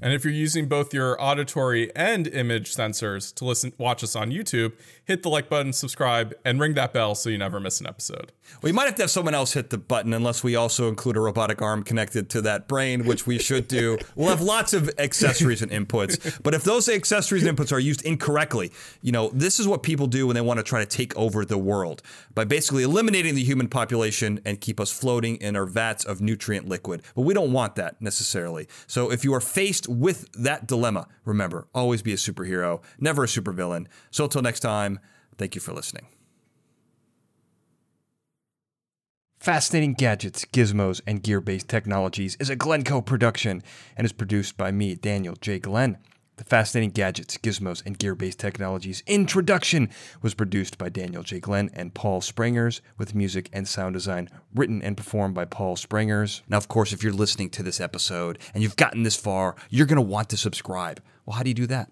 And if you're using both your auditory and image sensors to listen, watch us on YouTube, hit the like button, subscribe, and ring that bell so you never miss an episode. We might have to have someone else hit the button unless we also include a robotic arm connected to that brain, which we should do. (laughs) we'll have lots of accessories and inputs. But if those accessories and inputs are used incorrectly, you know, this is what people do when they want to try to take over the world by basically eliminating the human population and keep us floating in our vats of nutrient liquid. But we don't want that necessarily. So if you are faced with that dilemma, remember, always be a superhero, never a supervillain. So until next time, thank you for listening. Fascinating Gadgets, Gizmos, and Gear Based Technologies is a Glencoe production and is produced by me, Daniel J. Glenn. The Fascinating Gadgets, Gizmos, and Gear Based Technologies introduction was produced by Daniel J. Glenn and Paul Sprangers, with music and sound design written and performed by Paul Sprangers. Now, of course, if you're listening to this episode and you've gotten this far, you're going to want to subscribe. Well, how do you do that?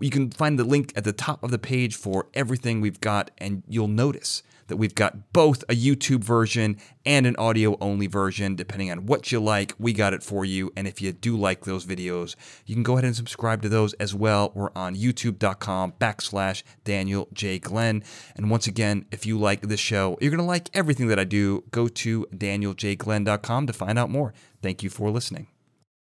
You can find the link at the top of the page for everything we've got, and you'll notice that we've got both a YouTube version and an audio only version, depending on what you like. We got it for you. And if you do like those videos, you can go ahead and subscribe to those as well. We're on youtube.com backslash Daniel J. Glenn. And once again, if you like this show, you're going to like everything that I do. Go to danieljglenn.com to find out more. Thank you for listening.